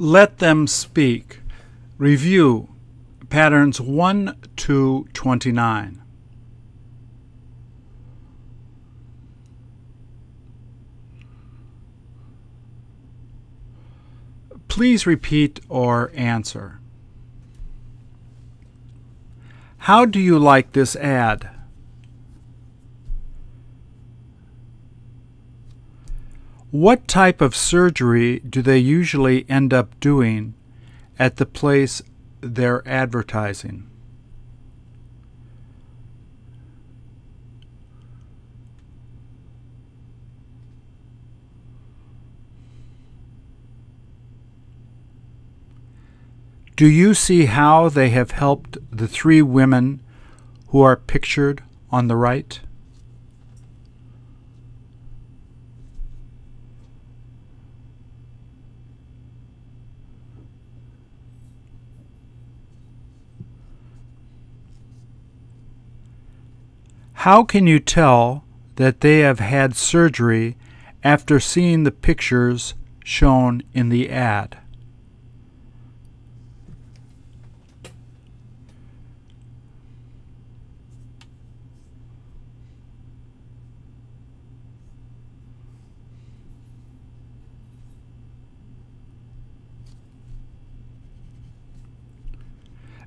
Let them speak. Review patterns 1 to 29. Please repeat or answer. How do you like this ad? What type of surgery do they usually end up doing at the place they're advertising? Do you see how they have helped the three women who are pictured on the right? How can you tell that they have had surgery after seeing the pictures shown in the ad?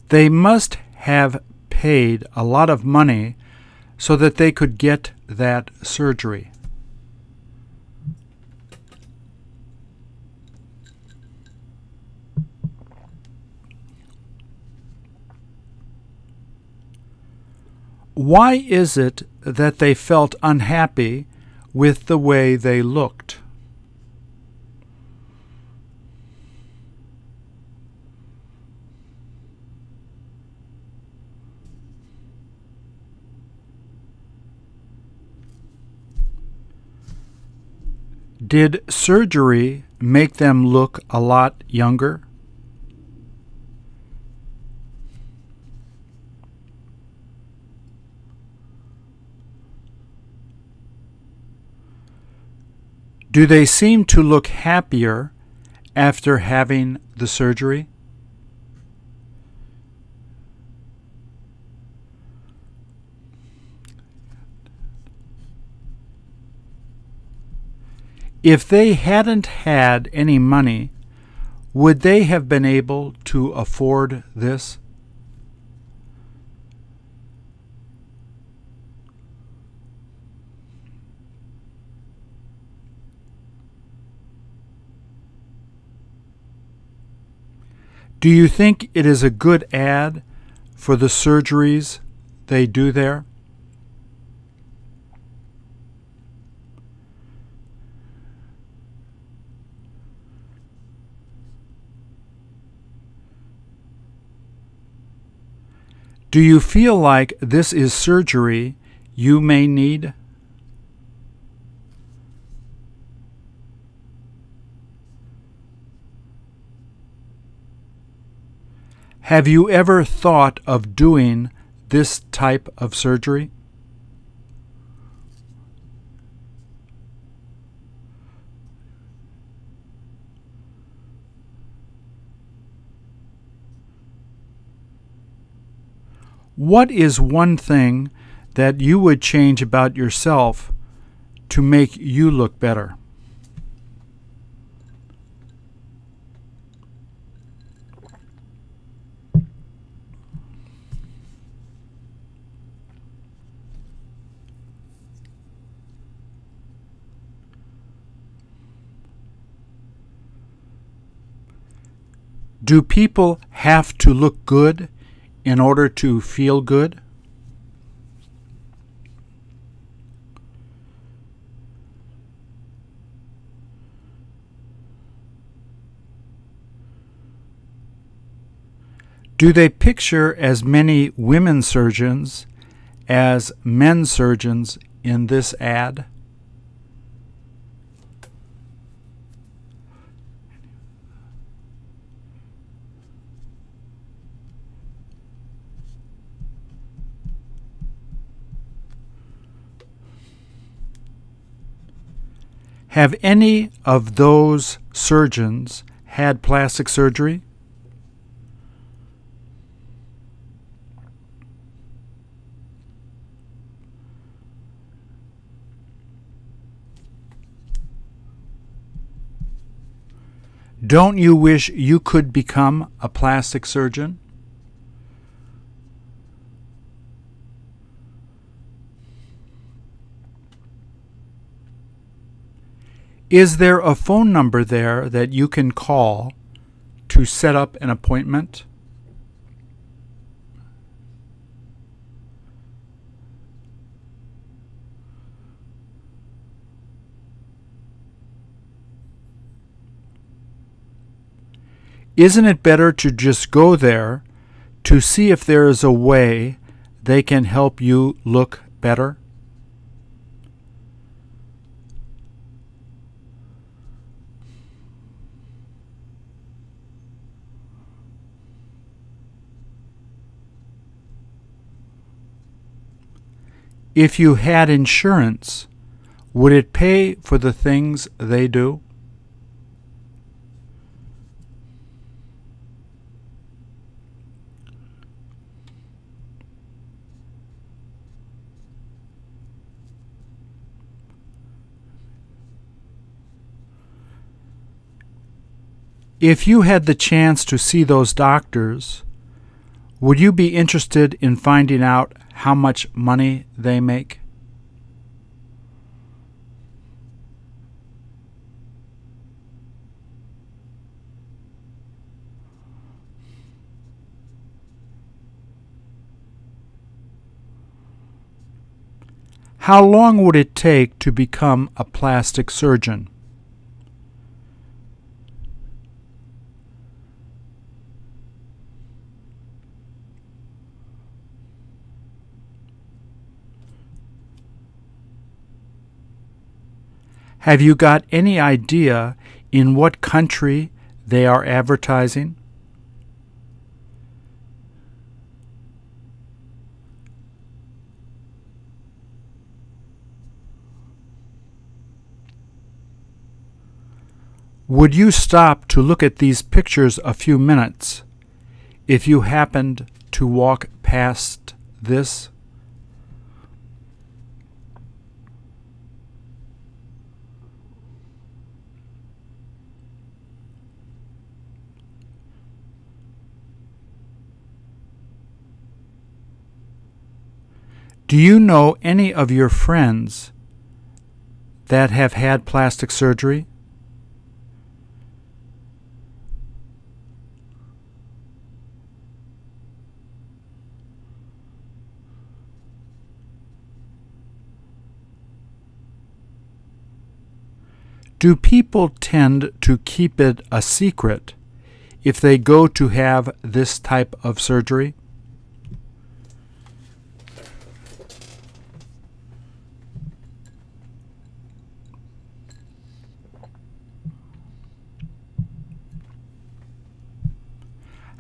They must have paid a lot of money so that they could get that surgery. Why is it that they felt unhappy with the way they looked? Did surgery make them look a lot younger? Do they seem to look happier after having the surgery? If they hadn't had any money, would they have been able to afford this? Do you think it is a good ad for the surgeries they do there? Do you feel like this is surgery you may need? Have you ever thought of doing this type of surgery? What is one thing that you would change about yourself to make you look better? Do people have to look good in order to feel good? Do they picture as many women surgeons as men surgeons in this ad? Have any of those surgeons had plastic surgery? Don't you wish you could become a plastic surgeon? Is there a phone number there that you can call to set up an appointment? Isn't it better to just go there to see if there is a way they can help you look better? If you had insurance, would it pay for the things they do? If you had the chance to see those doctors, would you be interested in finding out how much money they make? How long would it take to become a plastic surgeon? Have you got any idea in what country they are advertising? Would you stop to look at these pictures a few minutes if you happened to walk past this? Do you know any of your friends that have had plastic surgery? Do people tend to keep it a secret if they go to have this type of surgery?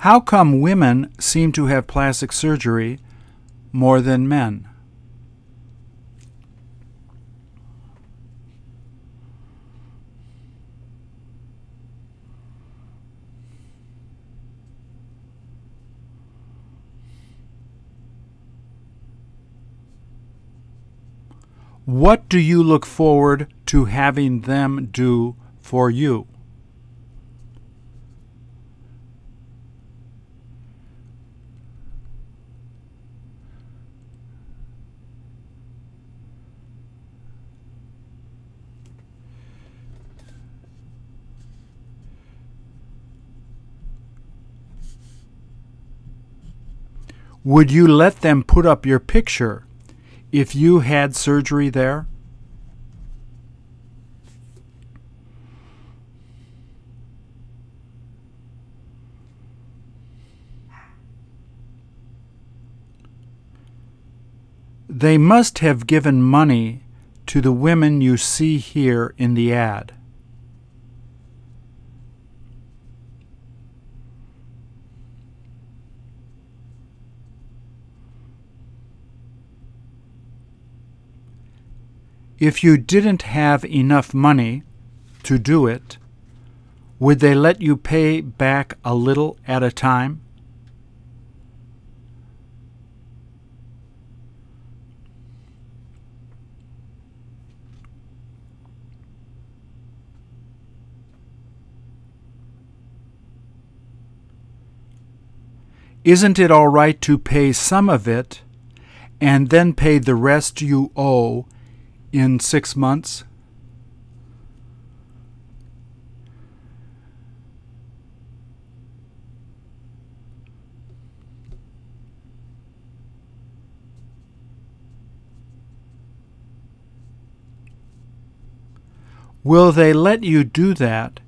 How come women seem to have plastic surgery more than men? What do you look forward to having them do for you? Would you let them put up your picture if you had surgery there? They must have given money to the women you see here in the ad. If you didn't have enough money to do it, would they let you pay back a little at a time? Isn't it all right to pay some of it and then pay the rest you owe in six months? Will they let you do that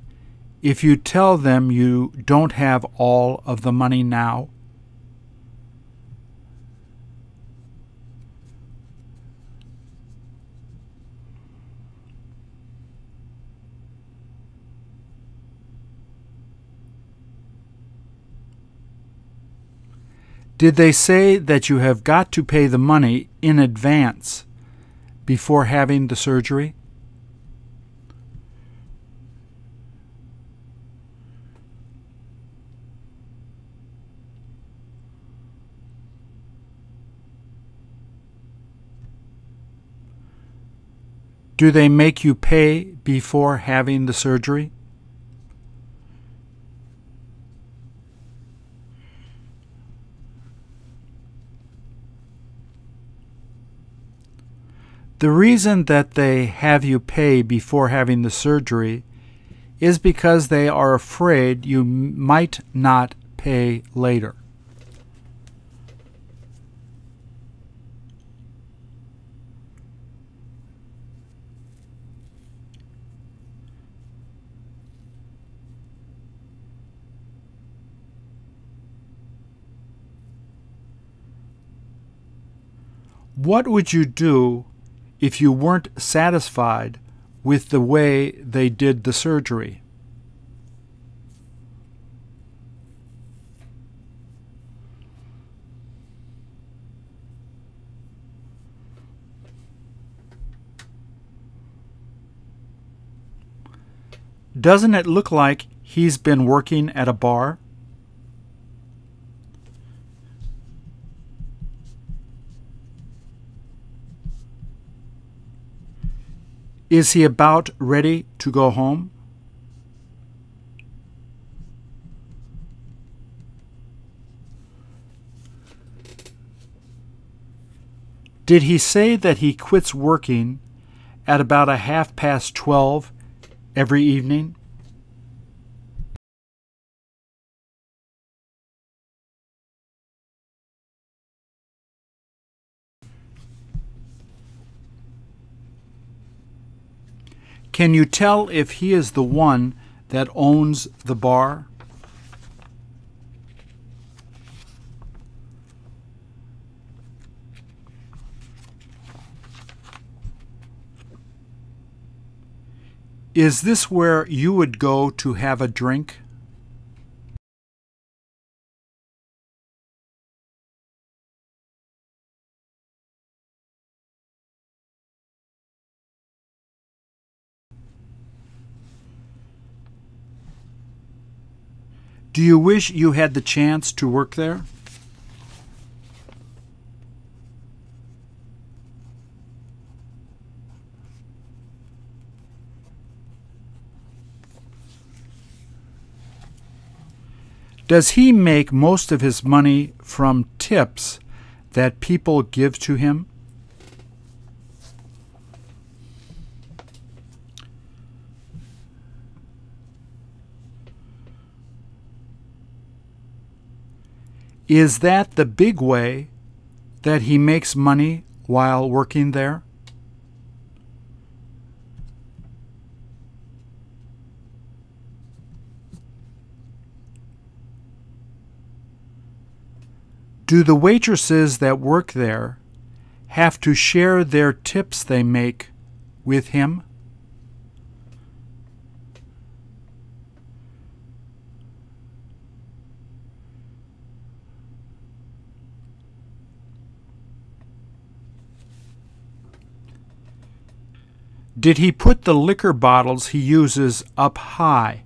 if you tell them you don't have all of the money now? Did they say that you have got to pay the money in advance before having the surgery? Do they make you pay before having the surgery? The reason that they have you pay before having the surgery is because they are afraid you might not pay later. What would you do if you weren't satisfied with the way they did the surgery. Doesn't it look like he's been working at a bar? Is he about ready to go home? Did he say that he quits working at about a half past twelve every evening? Can you tell if he is the one that owns the bar? Is this where you would go to have a drink? Do you wish you had the chance to work there? Does he make most of his money from tips that people give to him? Is that the big way that he makes money while working there? Do the waitresses that work there have to share their tips they make with him? Did he put the liquor bottles he uses up high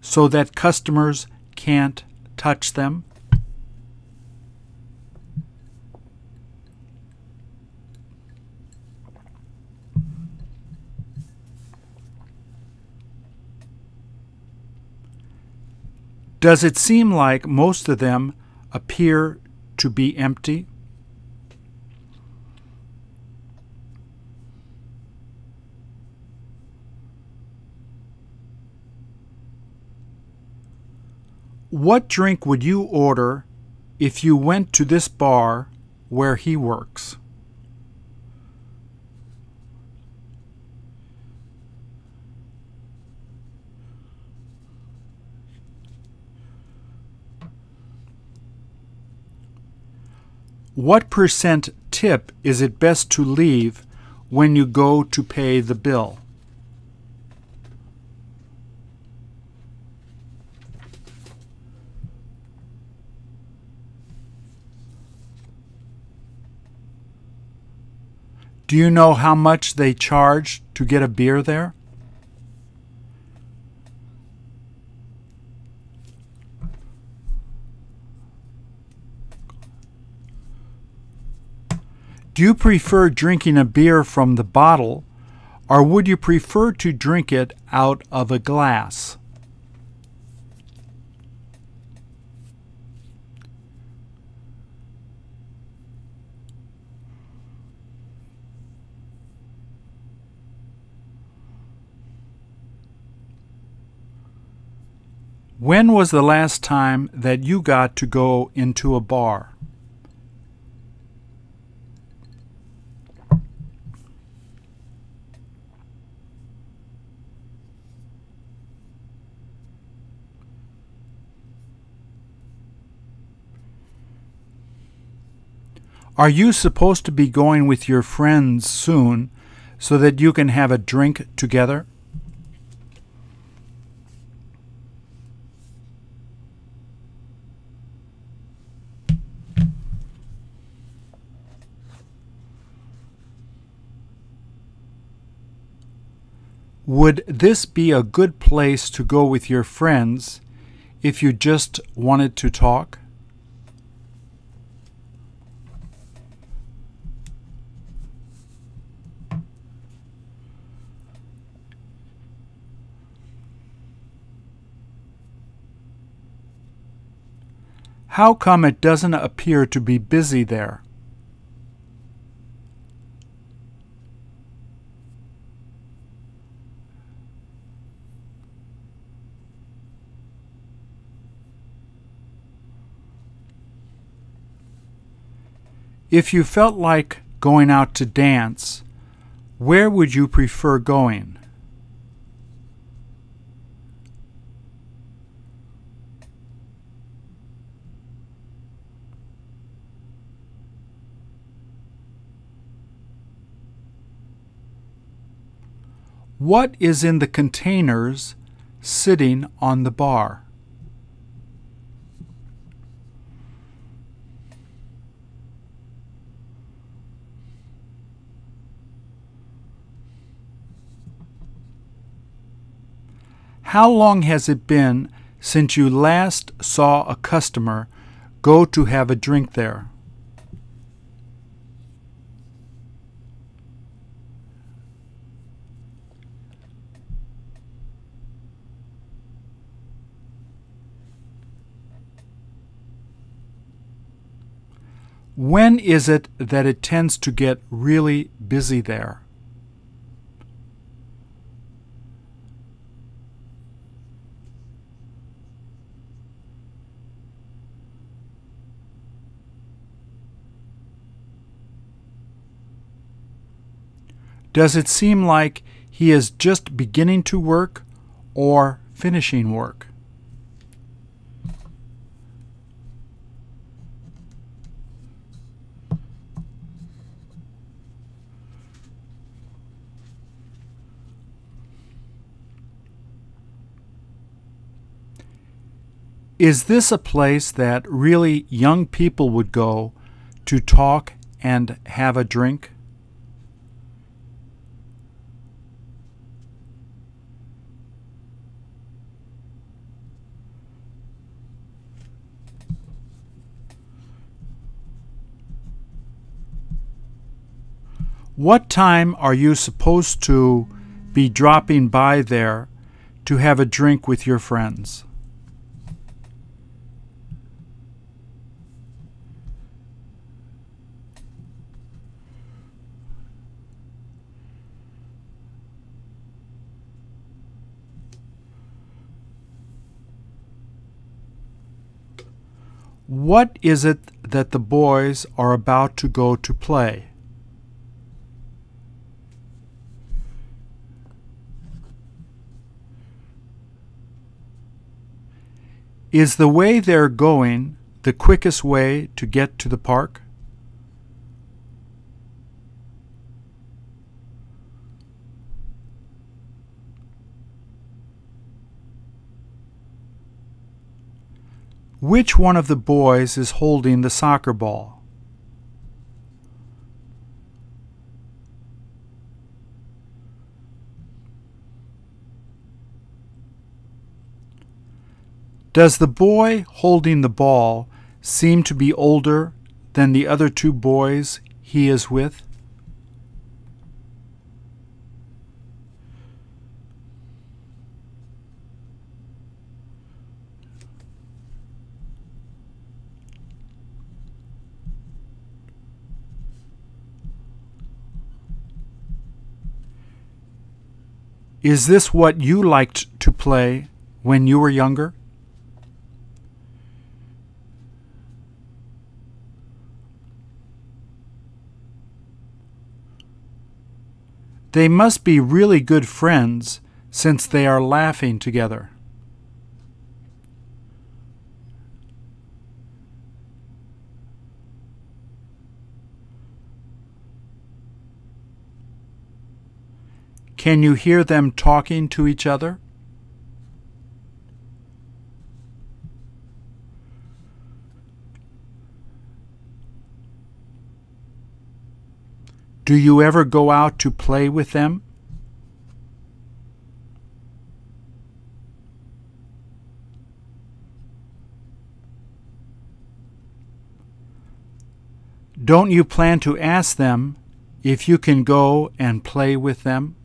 so that customers can't touch them? Does it seem like most of them appear to be empty? What drink would you order if you went to this bar where he works? What percent tip is it best to leave when you go to pay the bill? Do you know how much they charge to get a beer there? Do you prefer drinking a beer from the bottle, or would you prefer to drink it out of a glass? When was the last time that you got to go into a bar? Are you supposed to be going with your friends soon so that you can have a drink together? Would this be a good place to go with your friends if you just wanted to talk? How come it doesn't appear to be busy there? If you felt like going out to dance, where would you prefer going? What is in the containers sitting on the bar? How long has it been since you last saw a customer go to have a drink there? When is it that it tends to get really busy there? Does it seem like he is just beginning to work or finishing work? Is this a place that really young people would go to talk and have a drink? What time are you supposed to be dropping by there to have a drink with your friends? What is it that the boys are about to go to play? Is the way they're going the quickest way to get to the park? Which one of the boys is holding the soccer ball? Does the boy holding the ball seem to be older than the other two boys he is with? Is this what you liked to play when you were younger? They must be really good friends since they are laughing together. Can you hear them talking to each other? Do you ever go out to play with them? Don't you plan to ask them if you can go and play with them?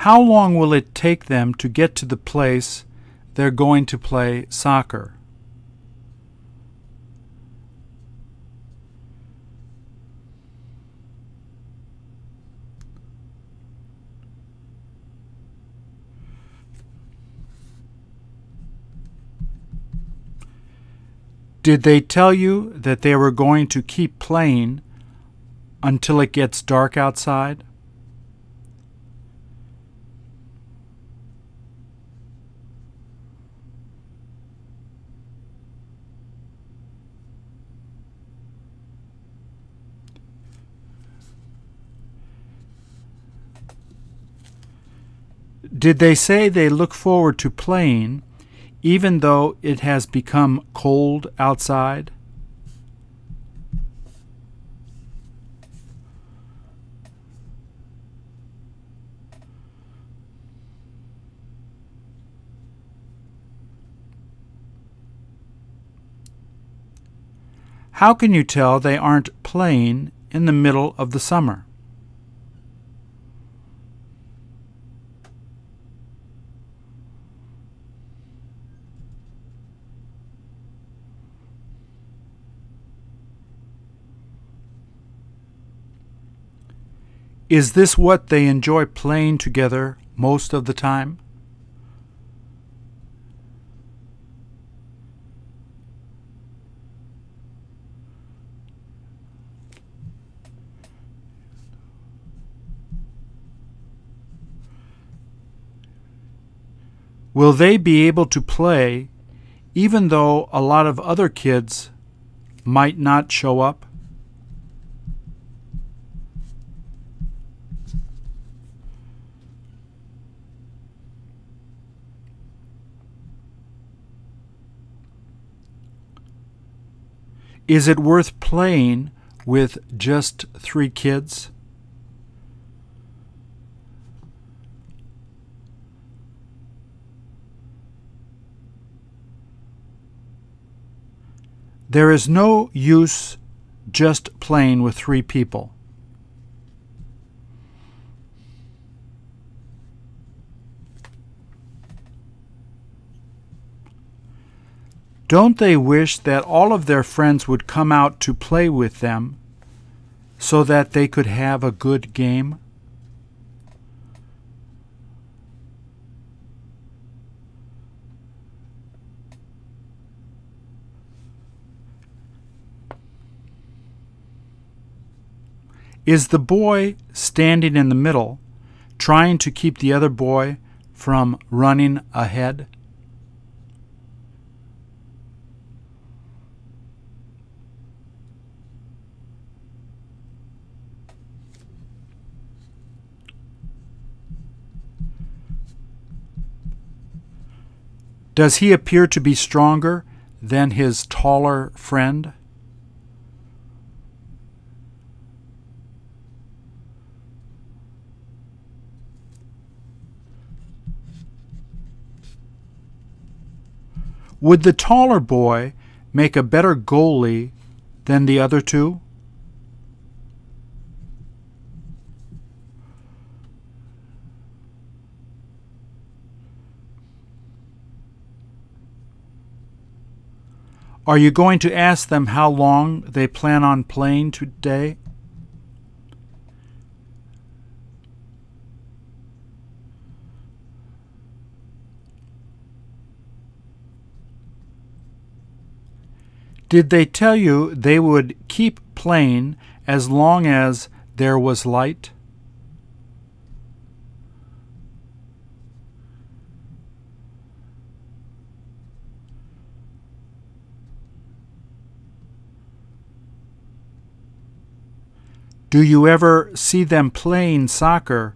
How long will it take them to get to the place they're going to play soccer? Did they tell you that they were going to keep playing until it gets dark outside? Did they say they look forward to playing even though it has become cold outside? How can you tell they aren't playing in the middle of the summer? Is this what they enjoy playing together most of the time? Will they be able to play even though a lot of other kids might not show up? Is it worth playing with just three kids? There is no use just playing with three people. Don't they wish that all of their friends would come out to play with them so that they could have a good game? Is the boy standing in the middle, trying to keep the other boy from running ahead? Does he appear to be stronger than his taller friend? Would the taller boy make a better goalie than the other two? Are you going to ask them how long they plan on playing today? Did they tell you they would keep playing as long as there was light? Do you ever see them playing soccer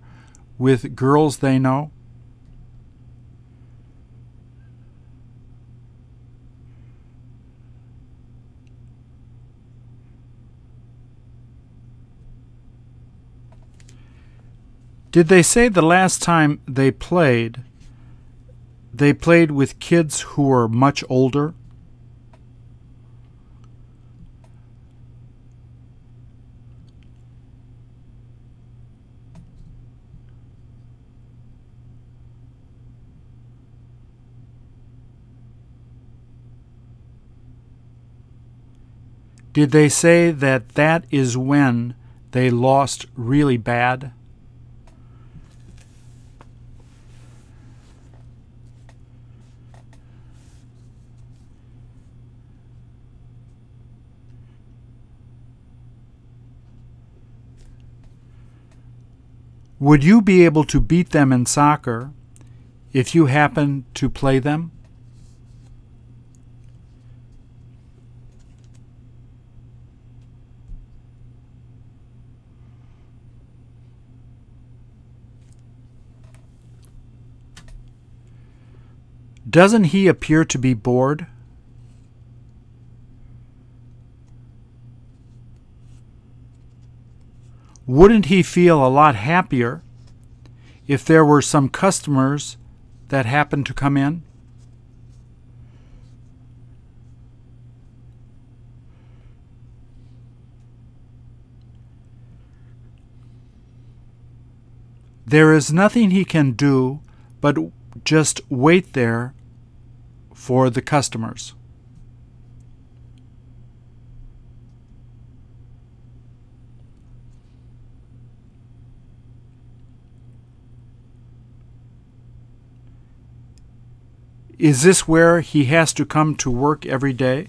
with girls they know? Did they say the last time they played, they played with kids who were much older? Did they say that that is when they lost really bad? Would you be able to beat them in soccer if you happen to play them? Doesn't he appear to be bored? Wouldn't he feel a lot happier if there were some customers that happened to come in? There is nothing he can do but just wait there for the customers. Is this where he has to come to work every day?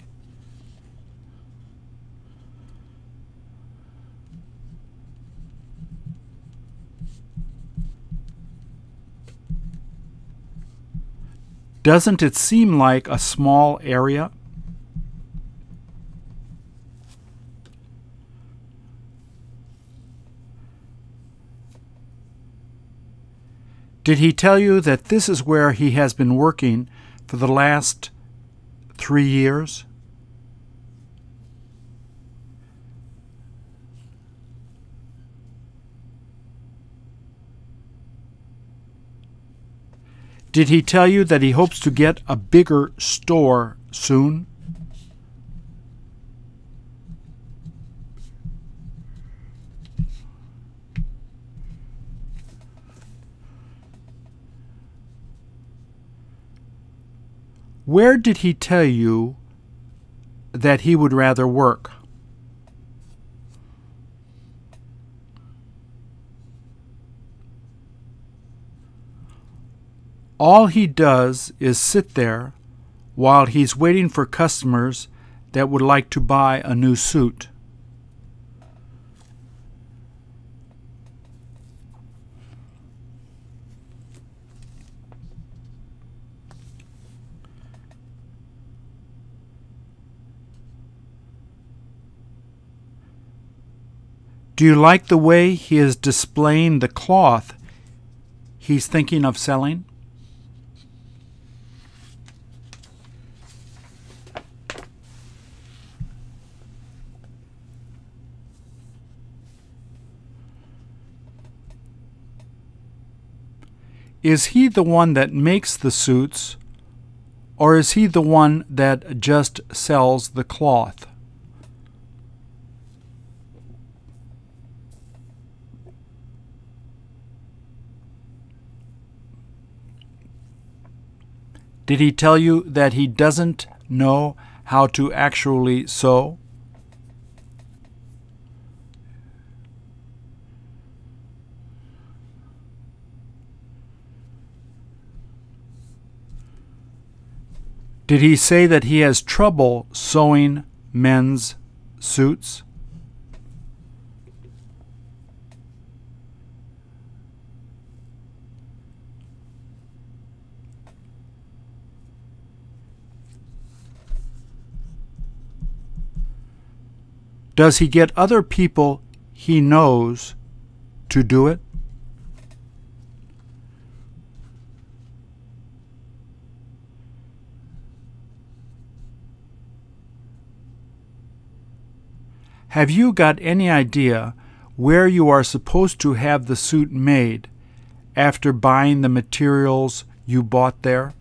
Doesn't it seem like a small area? Did he tell you that this is where he has been working for the last three years? Did he tell you that he hopes to get a bigger store soon? Where did he tell you that he would rather work? All he does is sit there while he's waiting for customers that would like to buy a new suit. Do you like the way he is displaying the cloth he's thinking of selling? Is he the one that makes the suits, or is he the one that just sells the cloth? Did he tell you that he doesn't know how to actually sew? Did he say that he has trouble sewing men's suits? Does he get other people he knows to do it? Have you got any idea where you are supposed to have the suit made after buying the materials you bought there?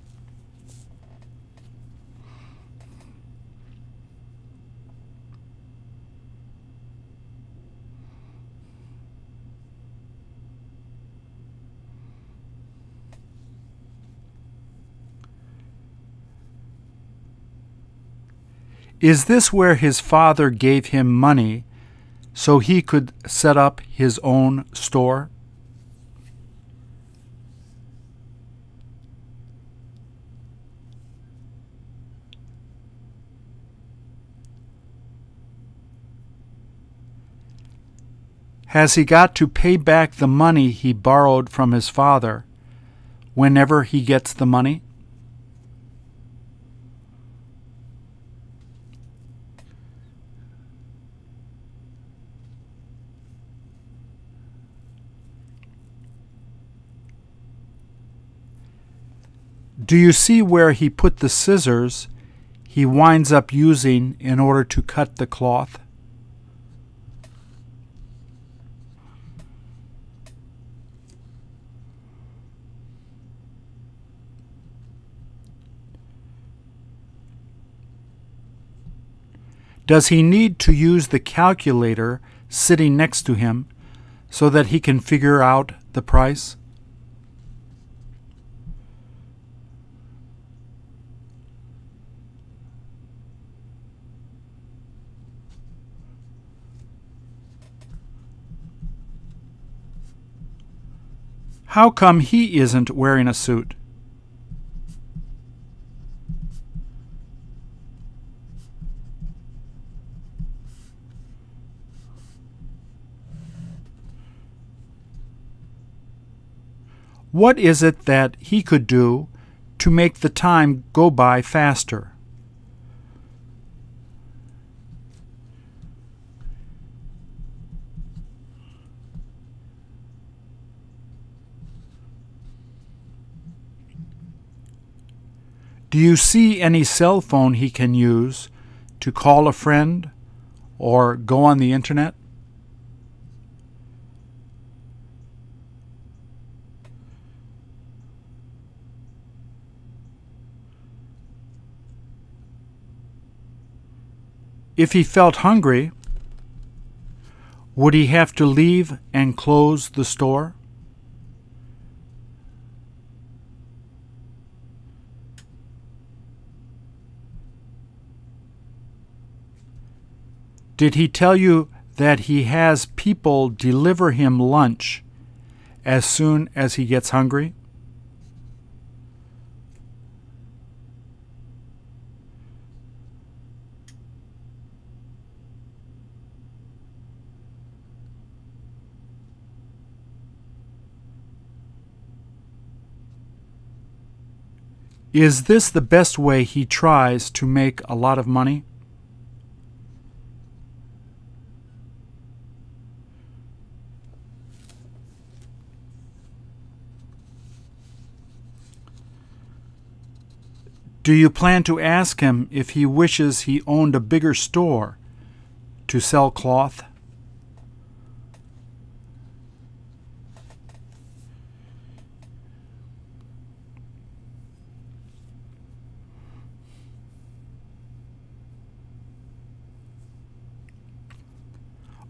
Is this where his father gave him money so he could set up his own store? Has he got to pay back the money he borrowed from his father whenever he gets the money? Do you see where he put the scissors he winds up using in order to cut the cloth? Does he need to use the calculator sitting next to him so that he can figure out the price? How come he isn't wearing a suit? What is it that he could do to make the time go by faster? Do you see any cell phone he can use to call a friend or go on the internet? If he felt hungry, would he have to leave and close the store? Did he tell you that he has people deliver him lunch as soon as he gets hungry? Is this the best way he tries to make a lot of money? Do you plan to ask him if he wishes he owned a bigger store to sell cloth?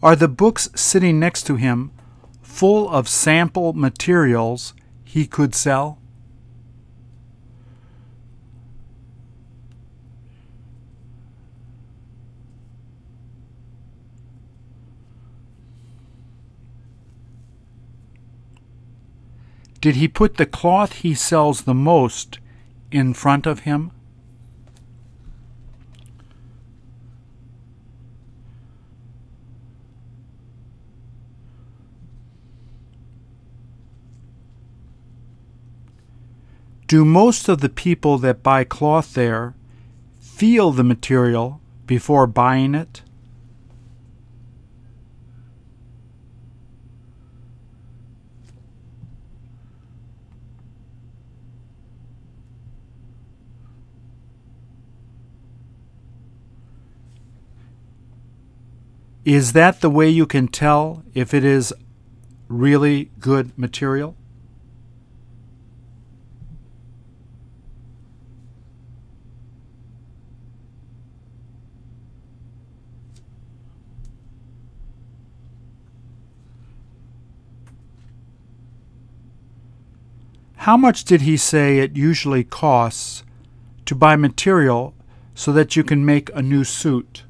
Are the books sitting next to him full of sample materials he could sell? Did he put the cloth he sells the most in front of him? Do most of the people that buy cloth there feel the material before buying it? Is that the way you can tell if it is really good material? How much did he say it usually costs to buy material so that you can make a new suit?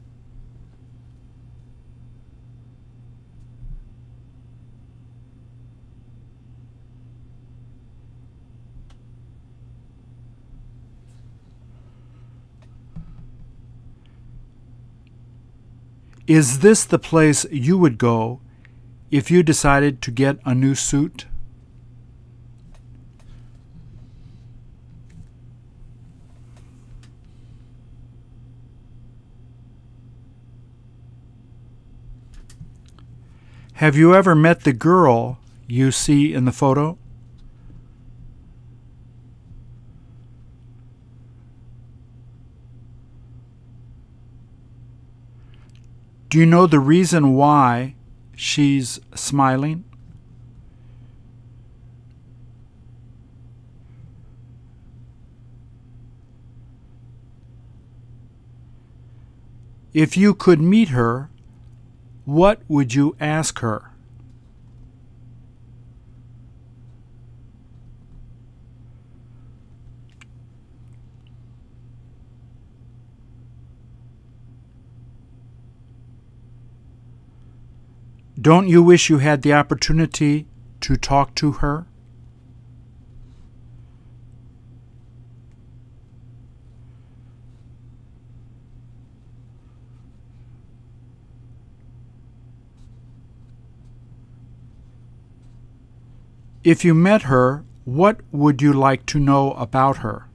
Is this the place you would go if you decided to get a new suit? Have you ever met the girl you see in the photo? Do you know the reason why she's smiling? If you could meet her, what would you ask her? Don't you wish you had the opportunity to talk to her? If you met her, what would you like to know about her?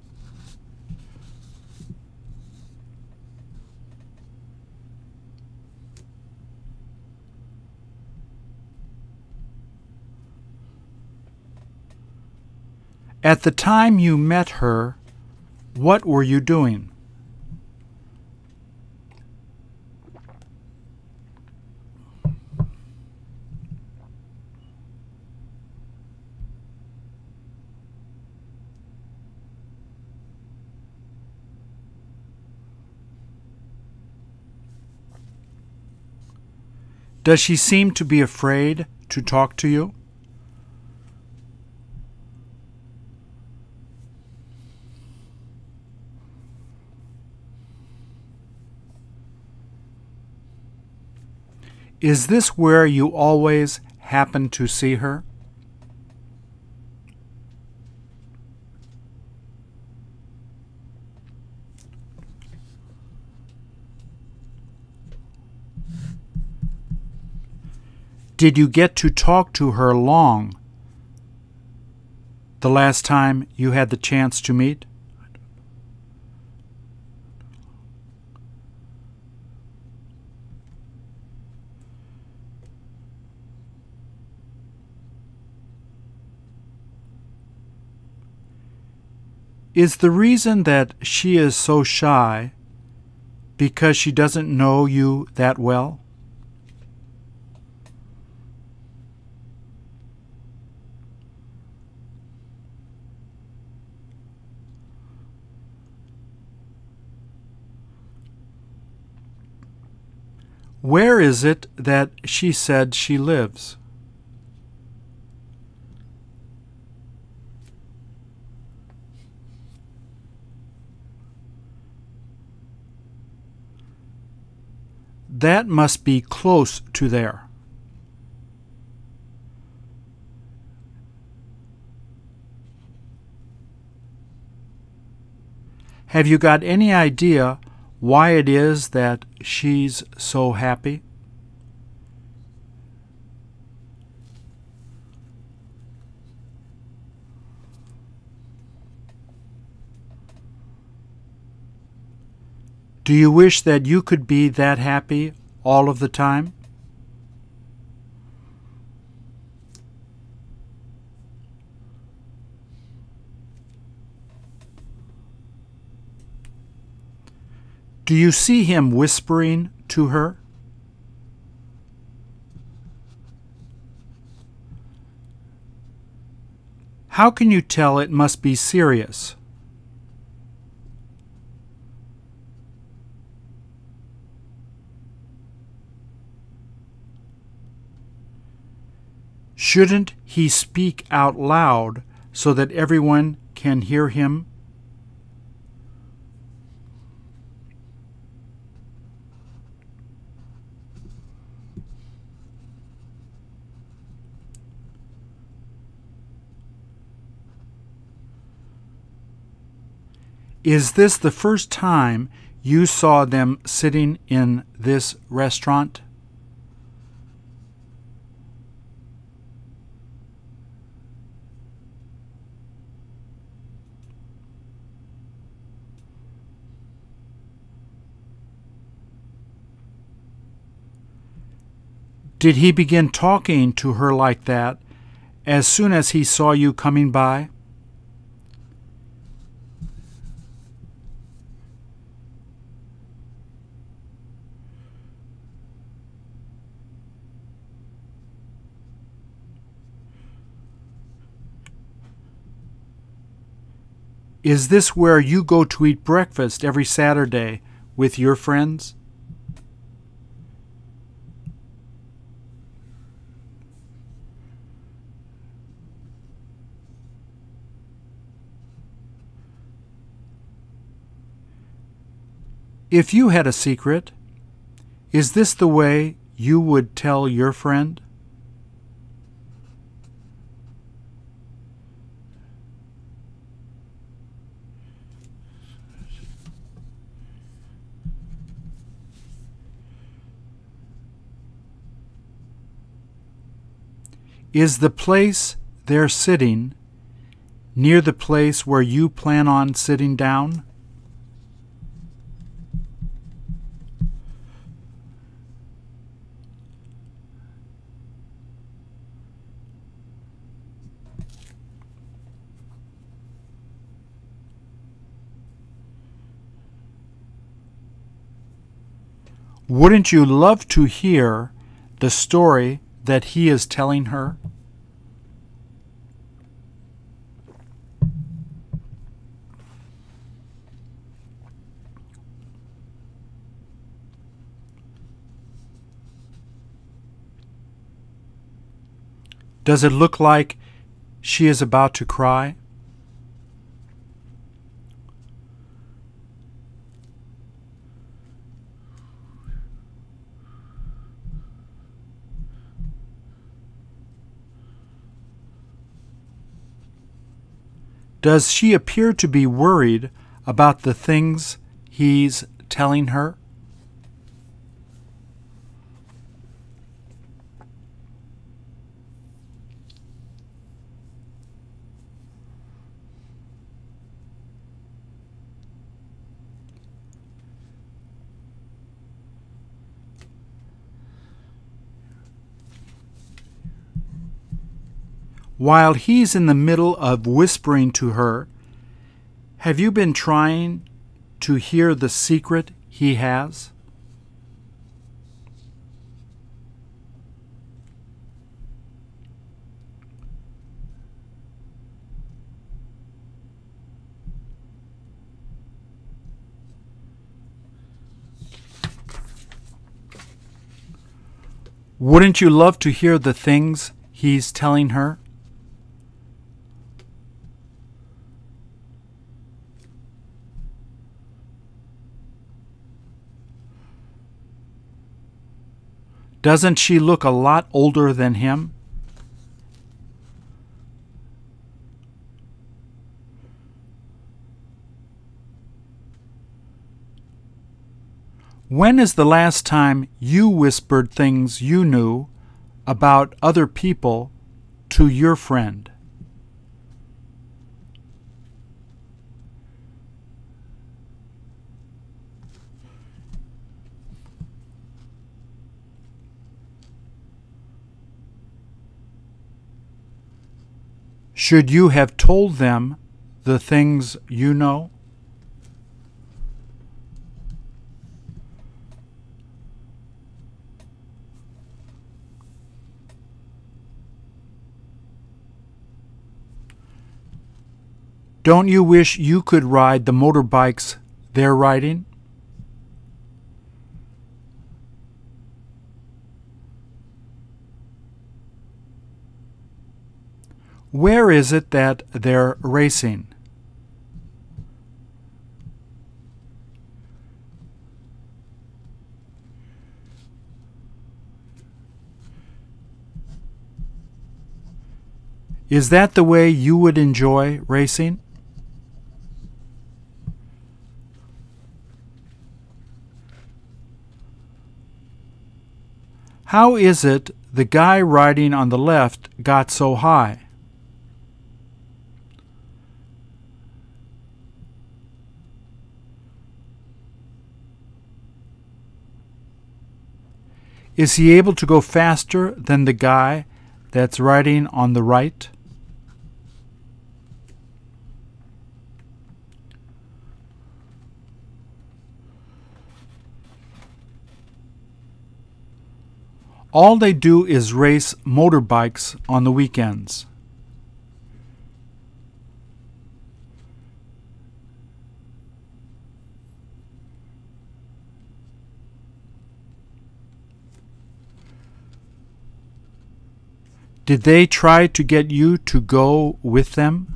At the time you met her, what were you doing? Does she seem to be afraid to talk to you? Is this where you always happen to see her? Did you get to talk to her long the last time you had the chance to meet? Is the reason that she is so shy because she doesn't know you that well? Where is it that she said she lives? That must be close to there. Have you got any idea why it is that she's so happy? Do you wish that you could be that happy all of the time? Do you see him whispering to her? How can you tell it must be serious? Shouldn't he speak out loud so that everyone can hear him? Is this the first time you saw them sitting in this restaurant? Did he begin talking to her like that as soon as he saw you coming by? Is this where you go to eat breakfast every Saturday with your friends? If you had a secret, is this the way you would tell your friend? Is the place they're sitting near the place where you plan on sitting down? Wouldn't you love to hear the story that he is telling her? Does it look like she is about to cry? Does she appear to be worried about the things he's telling her? While he's in the middle of whispering to her, have you been trying to hear the secret he has? Wouldn't you love to hear the things he's telling her? Doesn't she look a lot older than him? When is the last time you whispered things you knew about other people to your friend? Should you have told them the things you know? Don't you wish you could ride the motorbikes they're riding? Where is it that they're racing? Is that the way you would enjoy racing? How is it the guy riding on the left got so high? Is he able to go faster than the guy that's riding on the right? All they do is race motorbikes on the weekends. Did they try to get you to go with them?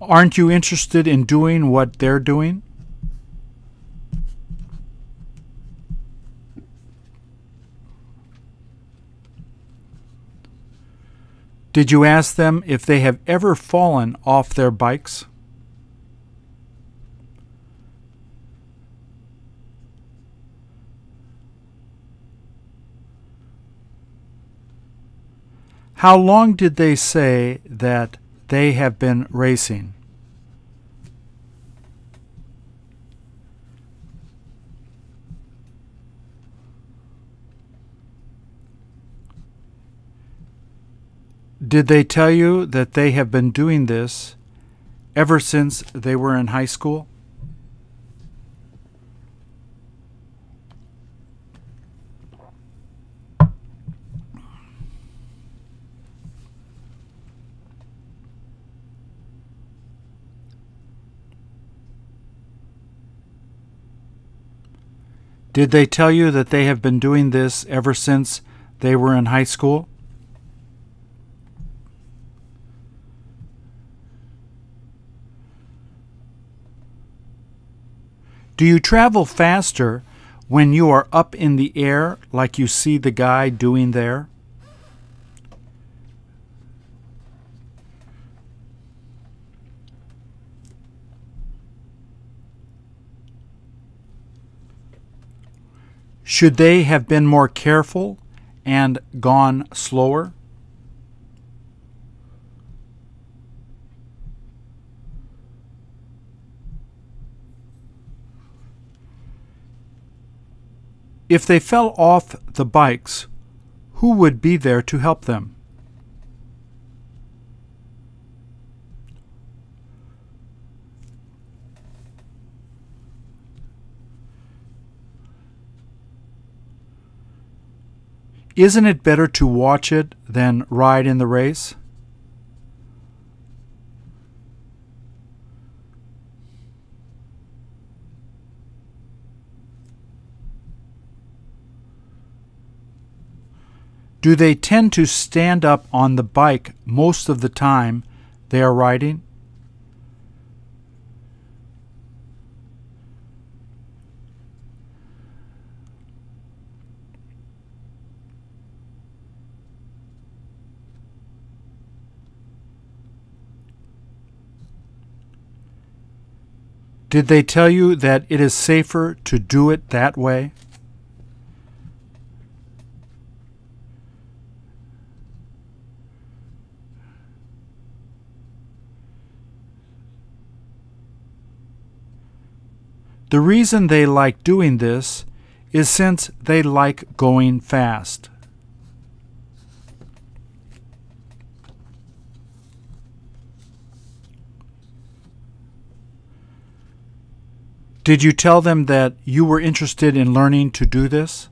Aren't you interested in doing what they're doing? Did you ask them if they have ever fallen off their bikes? How long did they say that they have been racing? Did they tell you that they have been doing this ever since they were in high school? Did they tell you that they have been doing this ever since they were in high school? Do you travel faster when you are up in the air like you see the guy doing there? Should they have been more careful and gone slower? If they fell off the bikes, who would be there to help them? Isn't it better to watch it than ride in the race? Do they tend to stand up on the bike most of the time they are riding? Did they tell you that it is safer to do it that way? The reason they like doing this is since they like going fast. Did you tell them that you were interested in learning to do this?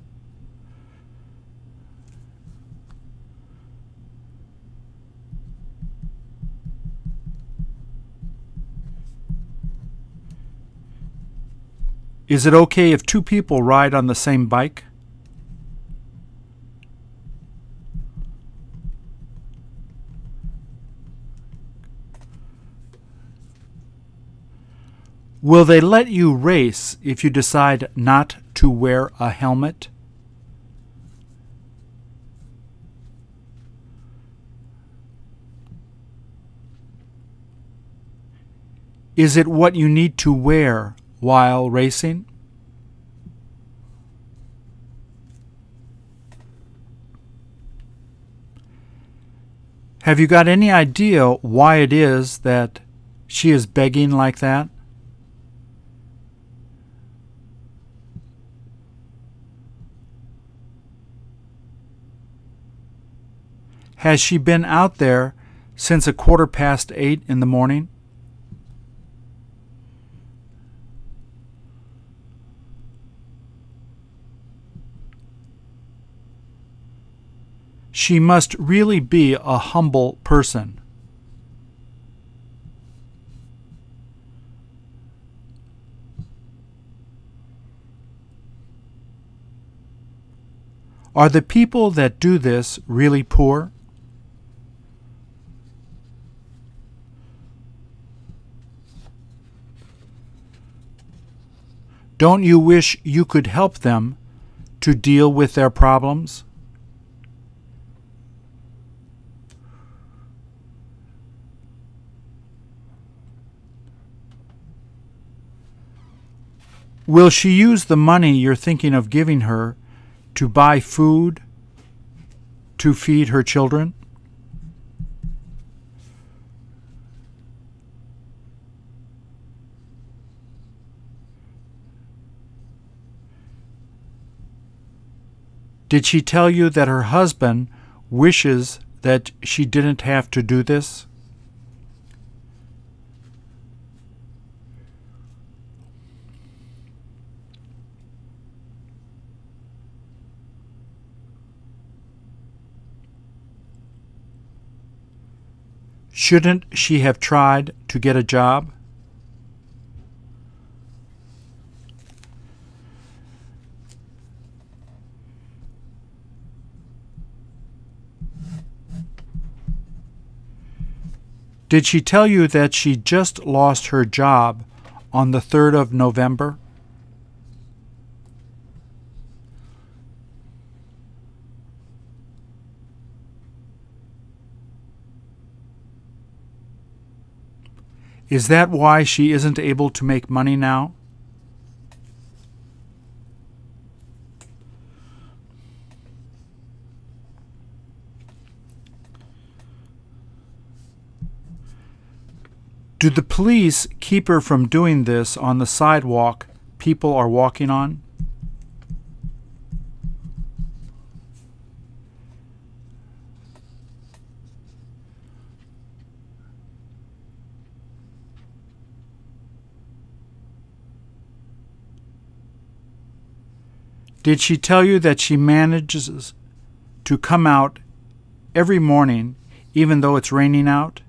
Is it okay if two people ride on the same bike? Will they let you race if you decide not to wear a helmet? Is it what you need to wear while racing? Have you got any idea why it is that she is begging like that? Has she been out there since a quarter past eight in the morning? She must really be a humble person. Are the people that do this really poor? Don't you wish you could help them to deal with their problems? Will she use the money you're thinking of giving her to buy food to feed her children? Did she tell you that her husband wishes that she didn't have to do this? Shouldn't she have tried to get a job? Did she tell you that she just lost her job on the 3rd of November? Is that why she isn't able to make money now? Do the police keep her from doing this on the sidewalk people are walking on? Did she tell you that she manages to come out every morning even though it's raining out?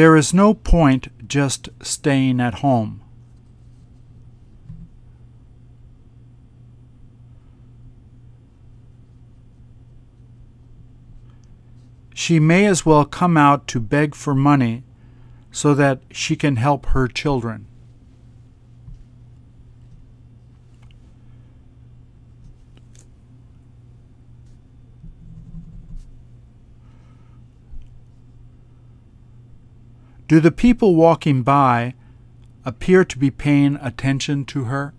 There is no point just staying at home. She may as well come out to beg for money so that she can help her children. Do the people walking by appear to be paying attention to her?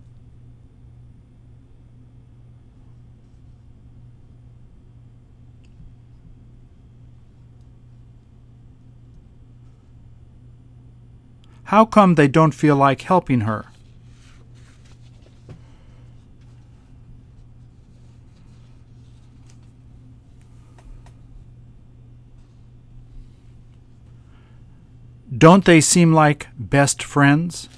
How come they don't feel like helping her? Don't they seem like best friends?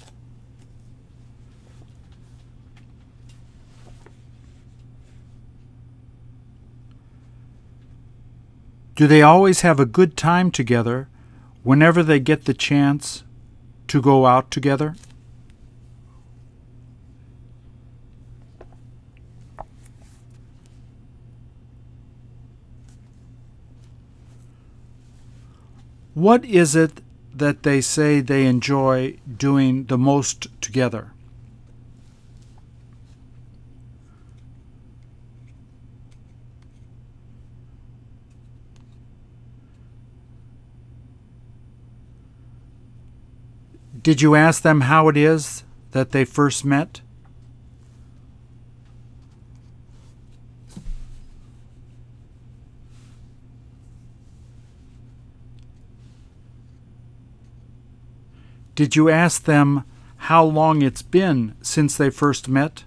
Do they always have a good time together whenever they get the chance to go out together? What is it that they say they enjoy doing the most together? Did you ask them how it is that they first met? Did you ask them how long it's been since they first met?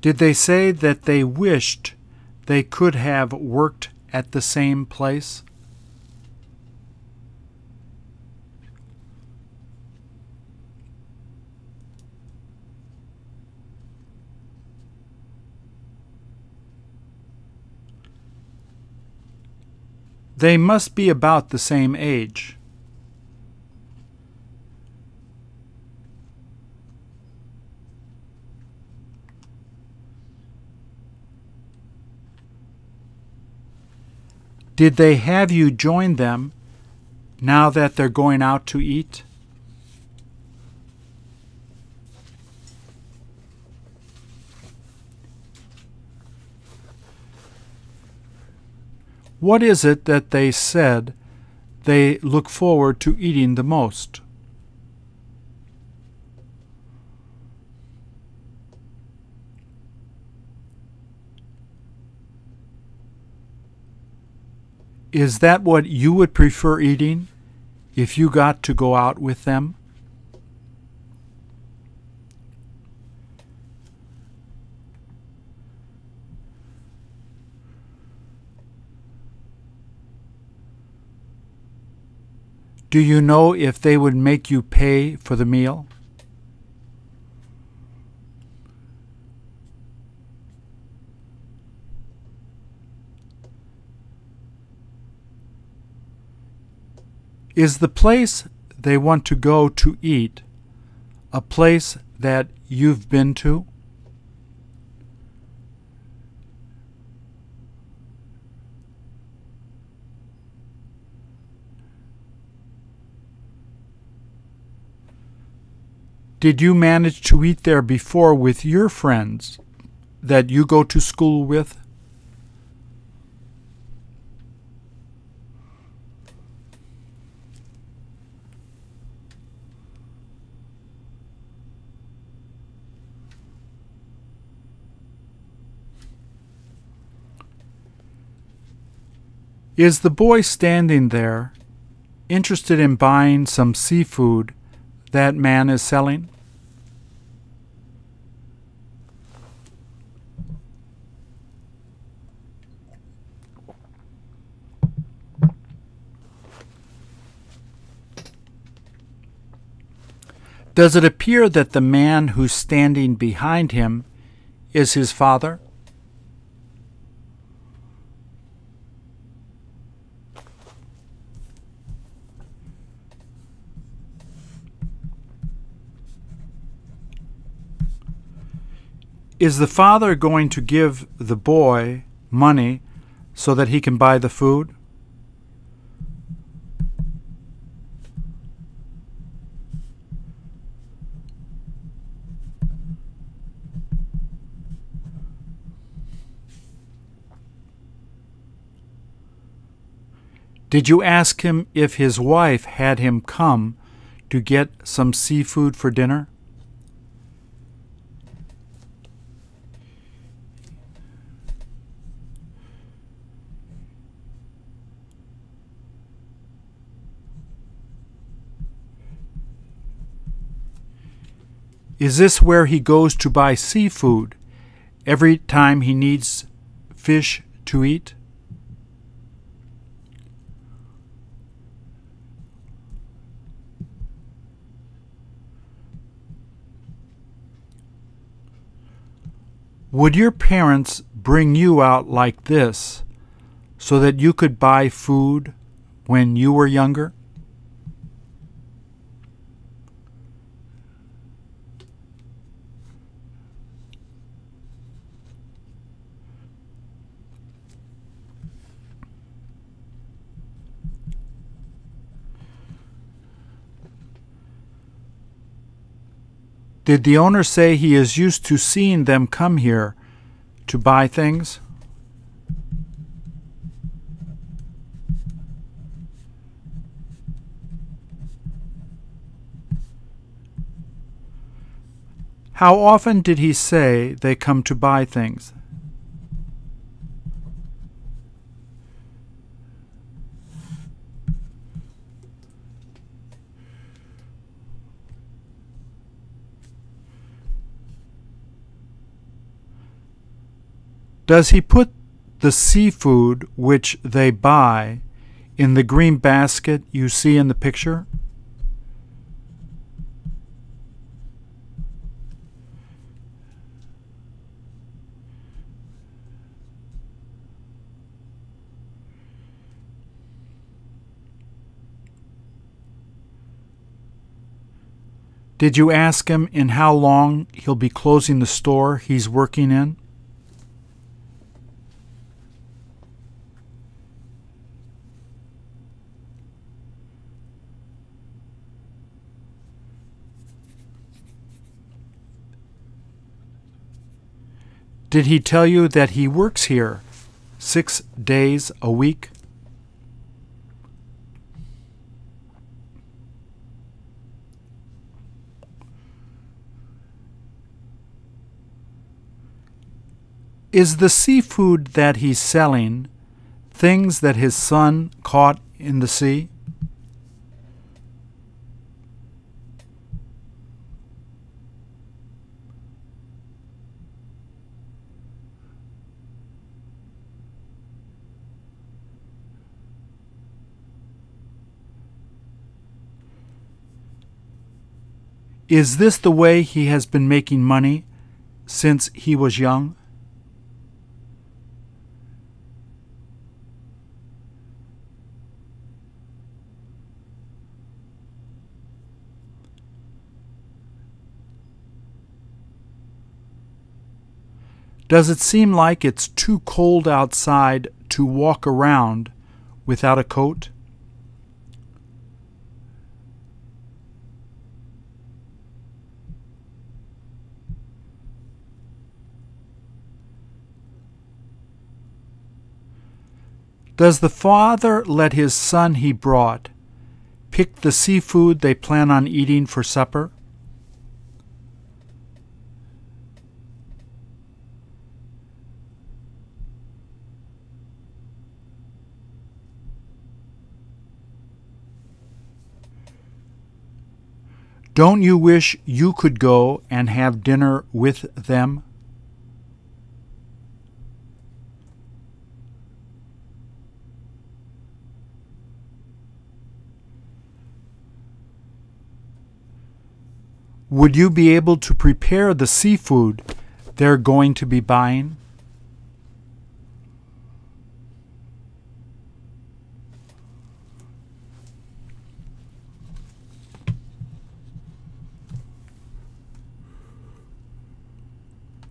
Did they say that they wished they could have worked at the same place? They must be about the same age. Did they have you join them now that they're going out to eat? What is it that they said they look forward to eating the most? Is that what you would prefer eating if you got to go out with them? Do you know if they would make you pay for the meal? Is the place they want to go to eat a place that you've been to? Did you manage to eat there before with your friends that you go to school with? Is the boy standing there, interested in buying some seafood that man is selling? Does it appear that the man who's standing behind him is his father? Is the father going to give the boy money so that he can buy the food? Did you ask him if his wife had him come to get some seafood for dinner? Is this where he goes to buy seafood every time he needs fish to eat? Would your parents bring you out like this so that you could buy food when you were younger? Did the owner say he is used to seeing them come here to buy things? How often did he say they come to buy things? Does he put the seafood which they buy in the green basket you see in the picture? Did you ask him in how long he'll be closing the store he's working in? Did he tell you that he works here six days a week? Is the seafood that he's selling things that his son caught in the sea? Is this the way he has been making money since he was young? Does it seem like it's too cold outside to walk around without a coat? Does the father let his son he brought pick the seafood they plan on eating for supper? Don't you wish you could go and have dinner with them? Would you be able to prepare the seafood they're going to be buying?